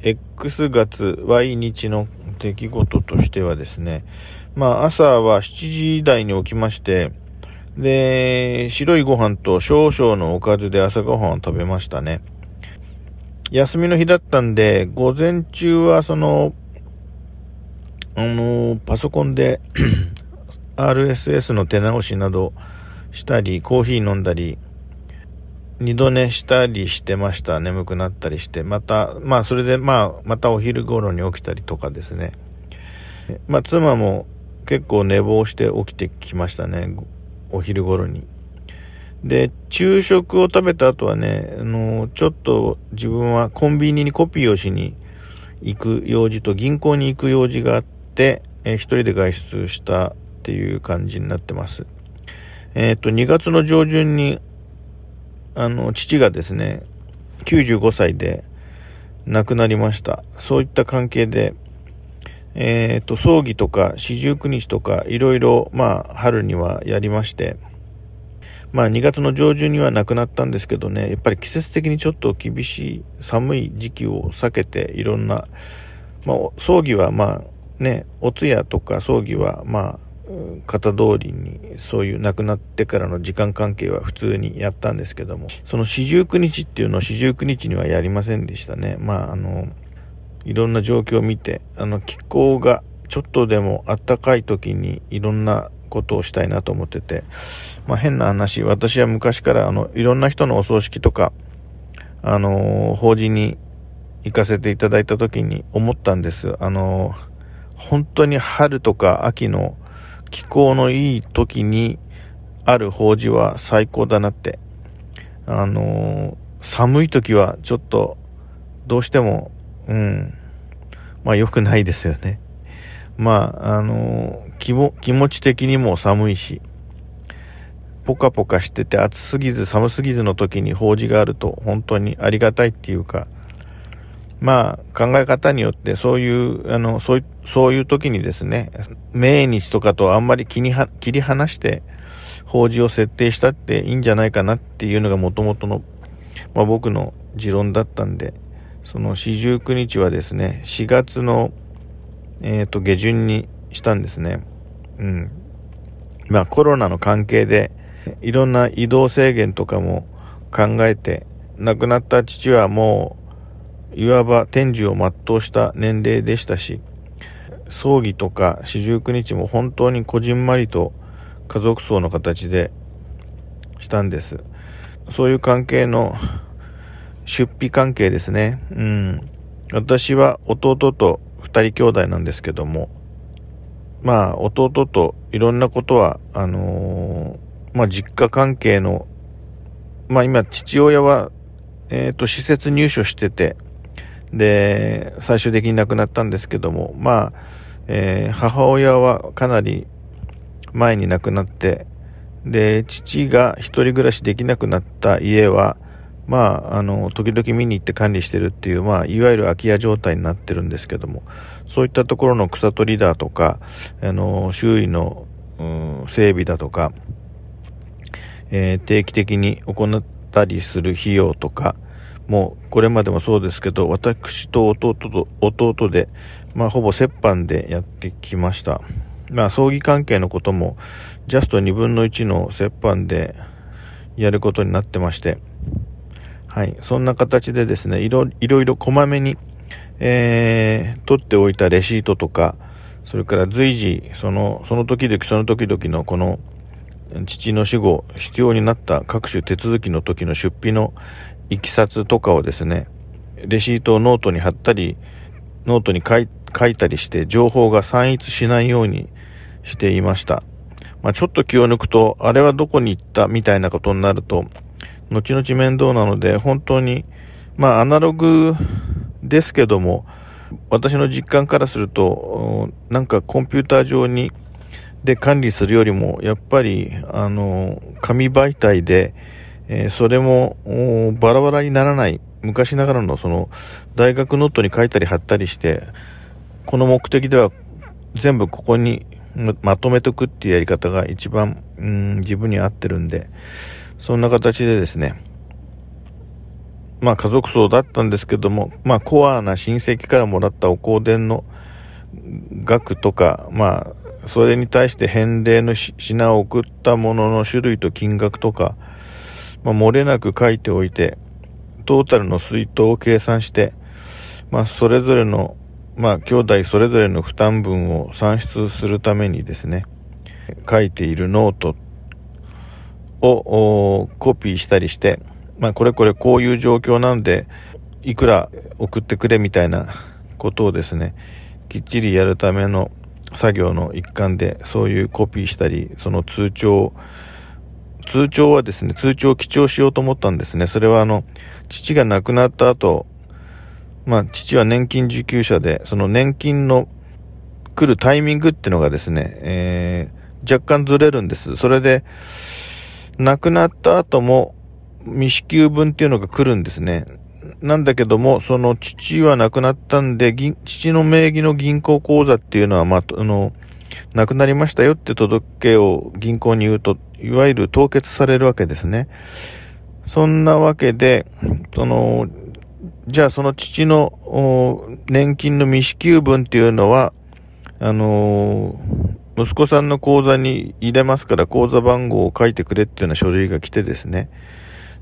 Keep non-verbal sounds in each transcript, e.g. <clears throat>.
X 月 Y 日の出来事としてはですね、まあ朝は7時台に起きまして、で、白いご飯と少々のおかずで朝ごはんを食べましたね。休みの日だったんで、午前中はその、あの、パソコンで <clears throat> RSS の手直しなどしたり、コーヒー飲んだり、二度寝したりしてました。眠くなったりして。また、まあそれでまあ、またお昼頃に起きたりとかですね。まあ妻も結構寝坊して起きてきましたね。お昼頃に。で、昼食を食べた後はね、あの、ちょっと自分はコンビニにコピーをしに行く用事と銀行に行く用事があって、え、一人で外出したっていう感じになってます。えっ、ー、と、2月の上旬にあの、父がですね、95歳で亡くなりました。そういった関係で、えっ、ー、と、葬儀とか四十九日とかいろいろ、まあ、春にはやりまして、まあ、2月の上旬には亡くなったんですけどね、やっぱり季節的にちょっと厳しい寒い時期を避けて、いろんな、まあ、葬儀はまあ、ね、お通夜とか葬儀はまあ、型通りにそういう亡くなってからの時間関係は普通にやったんですけども、その四十九日っていうのを四十九日にはやりませんでしたね。まあ、あの、いろんな状況を見て、あの、気候がちょっとでも暖かい時にいろんなことをしたいなと思ってて、まあ変な話、私は昔からあの、いろんな人のお葬式とか、あの、法事に行かせていただいた時に思ったんです。あの、本当に春とか秋の気候のいい時にある法事は最高だなって。あのー、寒い時はちょっとどうしても、うん、まあ良くないですよね。まあ、あのー、気も、気持ち的にも寒いし、ポカポカしてて暑すぎず寒すぎずの時に法事があると本当にありがたいっていうか、まあ、考え方によってそういう、あの、そういう、そういう時にですね、命日とかとあんまり気には切り離して、法事を設定したっていいんじゃないかなっていうのがもともとの、まあ、僕の持論だったんで、その四十九日はですね、4月の、えっ、ー、と、下旬にしたんですね。うん。まあ、コロナの関係で、いろんな移動制限とかも考えて、亡くなった父はもう、いわば天寿を全うした年齢でしたし、葬儀とか四十九日も本当にこじんまりと家族葬の形でしたんです。そういう関係の出費関係ですね。うん。私は弟と二人兄弟なんですけども、まあ弟といろんなことは、あのー、まあ実家関係の、まあ今父親は、えっ、ー、と施設入所してて、で、最終的に亡くなったんですけども、まあ、えー、母親はかなり前に亡くなって、で、父が一人暮らしできなくなった家は、まあ、あの、時々見に行って管理してるっていう、まあ、いわゆる空き家状態になってるんですけども、そういったところの草取りだとか、あの、周囲の、うん、整備だとか、えー、定期的に行ったりする費用とか、もうこれまでもそうですけど、私と弟と、弟で、まあほぼ折半でやってきました。まあ葬儀関係のことも、ジャスト2分の1の折半でやることになってまして、はい。そんな形でですね、いろいろいろこまめに、えー、取っておいたレシートとか、それから随時、その、その時々その時々のこの、父の死後、必要になった各種手続きの時の出費のいきさつとかをですね、レシートをノートに貼ったり、ノートに書い書いたりして、情報が散逸しないようにしていました。まあ、ちょっと気を抜くと、あれはどこに行った？みたいなことになると、後々面倒なので、本当に、まあ、アナログですけども、私の実感からすると、なんかコンピューター上に、で管理するよりも、やっぱり、あの、紙媒体で、えー、それもバラバラにならない昔ながらのその大学ノートに書いたり貼ったりしてこの目的では全部ここにまとめとくっていうやり方が一番うん自分に合ってるんでそんな形でですねまあ家族葬だったんですけども、まあコアな親戚からもらったお香典の額とか、まあそれに対して返礼の品を送ったものの種類と金額とか、まあ、漏れなく書いておいて、トータルの水筒を計算して、まあそれぞれの、まあ兄弟それぞれの負担分を算出するためにですね、書いているノートをコピーしたりして、まあ、これこれこういう状況なんで、いくら送ってくれみたいなことをですね、きっちりやるための作業の一環で、そういうコピーしたり、その通帳を、通帳はですね、通帳を記帳しようと思ったんですね。それはあの、父が亡くなった後、まあ、父は年金受給者で、その年金の来るタイミングっていうのがですね、えー、若干ずれるんです。それで、亡くなった後も未支給分っていうのが来るんですね。なんだけども、その父は亡くなったんで、父の名義の銀行口座っていうのは、まあ、あの、亡くなりましたよって届けを銀行に言うと、いわゆる凍結されるわけですね。そんなわけで、その、じゃあその父の年金の未支給分っていうのは、あの息子さんの口座に入れますから口座番号を書いてくれっていうような書類が来てですね。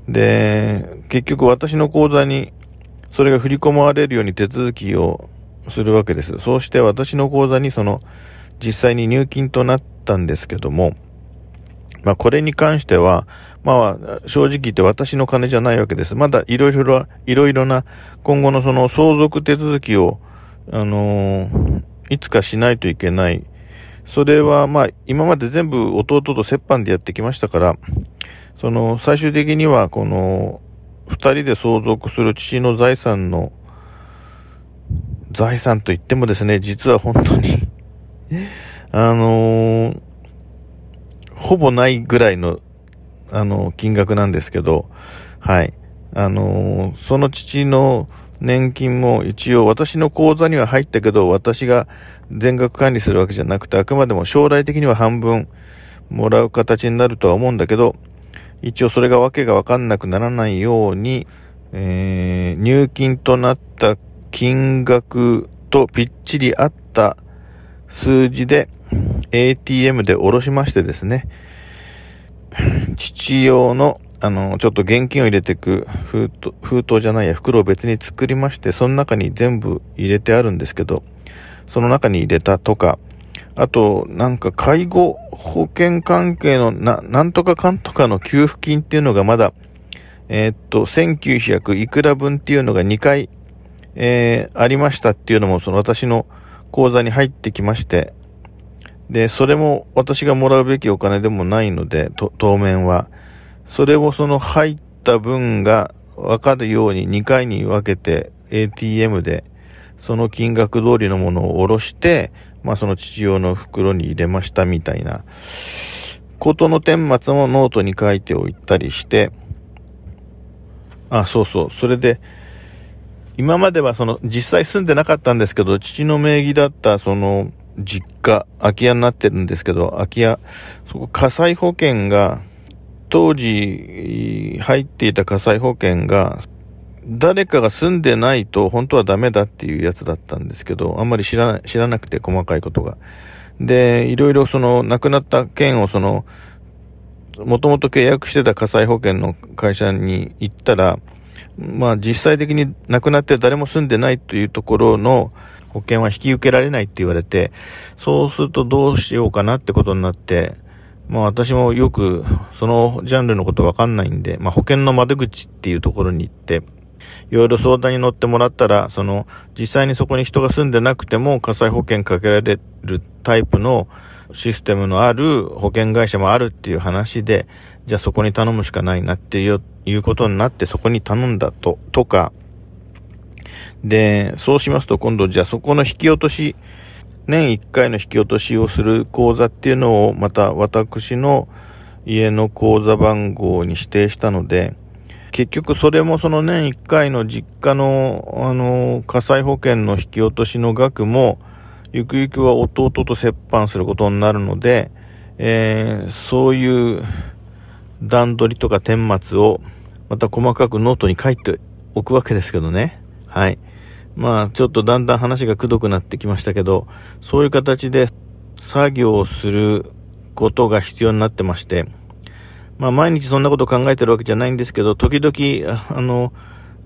で、結局私の口座にそれが振り込まれるように手続きをするわけです。そうして私の口座にその実際に入金となったんですけども、まあこれに関しては、まあ正直言って私の金じゃないわけです。まだいろいろ、いろいろな今後のその相続手続きを、あのー、いつかしないといけないそれはまあ今まで全部弟と折半でやってきましたから、その最終的にはこの二人で相続する父の財産の財産といってもですね、実は本当に <laughs> あのー、ほぼないぐらいの、あの金額なんですけど、はい。あのー、その父の年金も一応私の口座には入ったけど、私が全額管理するわけじゃなくて、あくまでも将来的には半分もらう形になるとは思うんだけど、一応それがわけがわかんなくならないように、えー、入金となった金額とぴっちり合った数字で ATM で下ろしましてですね、父用のあの、ちょっと現金を入れていく封筒、封筒じゃないや、袋を別に作りまして、その中に全部入れてあるんですけど、その中に入れたとか、あと、なんか介護保険関係のな、なんとかかんとかの給付金っていうのがまだ、えー、っと、1900いくら分っていうのが2回、えー、ありましたっていうのも、その私の口座に入ってきまして、で、それも私がもらうべきお金でもないので、当面は。それをその入った分がわかるように2回に分けて ATM でその金額通りのものを下ろして、まあその父用の袋に入れましたみたいなことの顛末もノートに書いておいたりして、あ、そうそう。それで、今まではその実際住んでなかったんですけど、父の名義だったその実家、空き家になってるんですけど、空き家、そこ火災保険が当時入っていた火災保険が誰かが住んでないと本当はダメだっていうやつだったんですけど、あんまり知ら知らなくて細かいことが。で、いろいろその亡くなった件をその、もともと契約してた火災保険の会社に行ったら、まあ実際的に亡くなって誰も住んでないというところの保険は引き受けられないって言われて、そうするとどうしようかなってことになって、まあ私もよくそのジャンルのことわかんないんで、まあ保険の窓口っていうところに行って、いろいろ相談に乗ってもらったら、その実際にそこに人が住んでなくても火災保険かけられるタイプのシステムのある保険会社もあるっていう話で、じゃあそこに頼むしかないなっていうことになってそこに頼んだと、とか、で、そうしますと今度じゃあそこの引き落とし、年1回の引き落としをする口座っていうのをまた私の家の口座番号に指定したので、結局それもその年1回の実家の、あの、火災保険の引き落としの額も、ゆくゆくは弟と折半することになるので、えー、そういう段取りとか顛末をまた細かくノートに書いておくわけですけどね。はい。まあ、ちょっとだんだん話がくどくなってきましたけど、そういう形で作業をすることが必要になってまして、まあ、毎日そんなこと考えてるわけじゃないんですけど、時々、あの、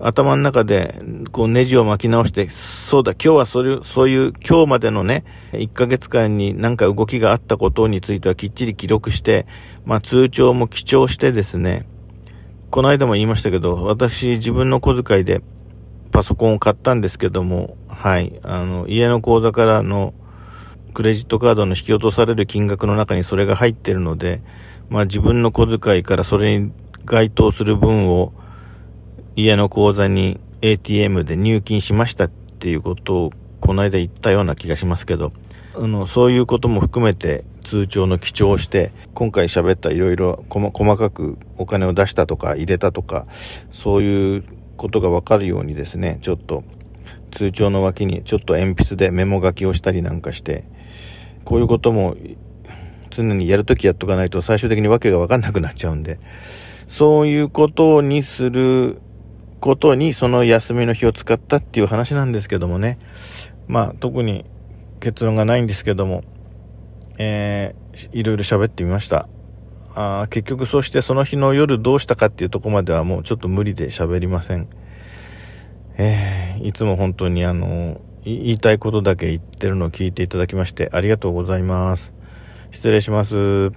頭の中で、こう、ネジを巻き直して、そうだ、今日はそういう、そういう、今日までのね、1ヶ月間に何か動きがあったことについてはきっちり記録して、まあ、通帳も記帳してですね、この間も言いましたけど、私、自分の小遣いでパソコンを買ったんですけども、はい、あの、家の口座からのクレジットカードの引き落とされる金額の中にそれが入ってるので、まあ、自分の小遣いからそれに該当する分を家の口座に ATM で入金しましたっていうことをこの間言ったような気がしますけど、あの、そういうことも含めて通帳の記帳をして、今回喋ったいろいろ細かくお金を出したとか入れたとか、そういうことがわかるようにですね、ちょっと通帳の脇にちょっと鉛筆でメモ書きをしたりなんかして、こういうことも常にやるときやっとかないと最終的にわけがわかんなくなっちゃうんで、そういうことにすることにその休みの日を使ったっていう話なんですけどもね。まあ特に結論がないんですけども、えー、いろいろ喋ってみました。あ結局そしてその日の夜どうしたかっていうとこまではもうちょっと無理で喋りません。えー、いつも本当にあの、言いたいことだけ言ってるのを聞いていただきましてありがとうございます。失礼します。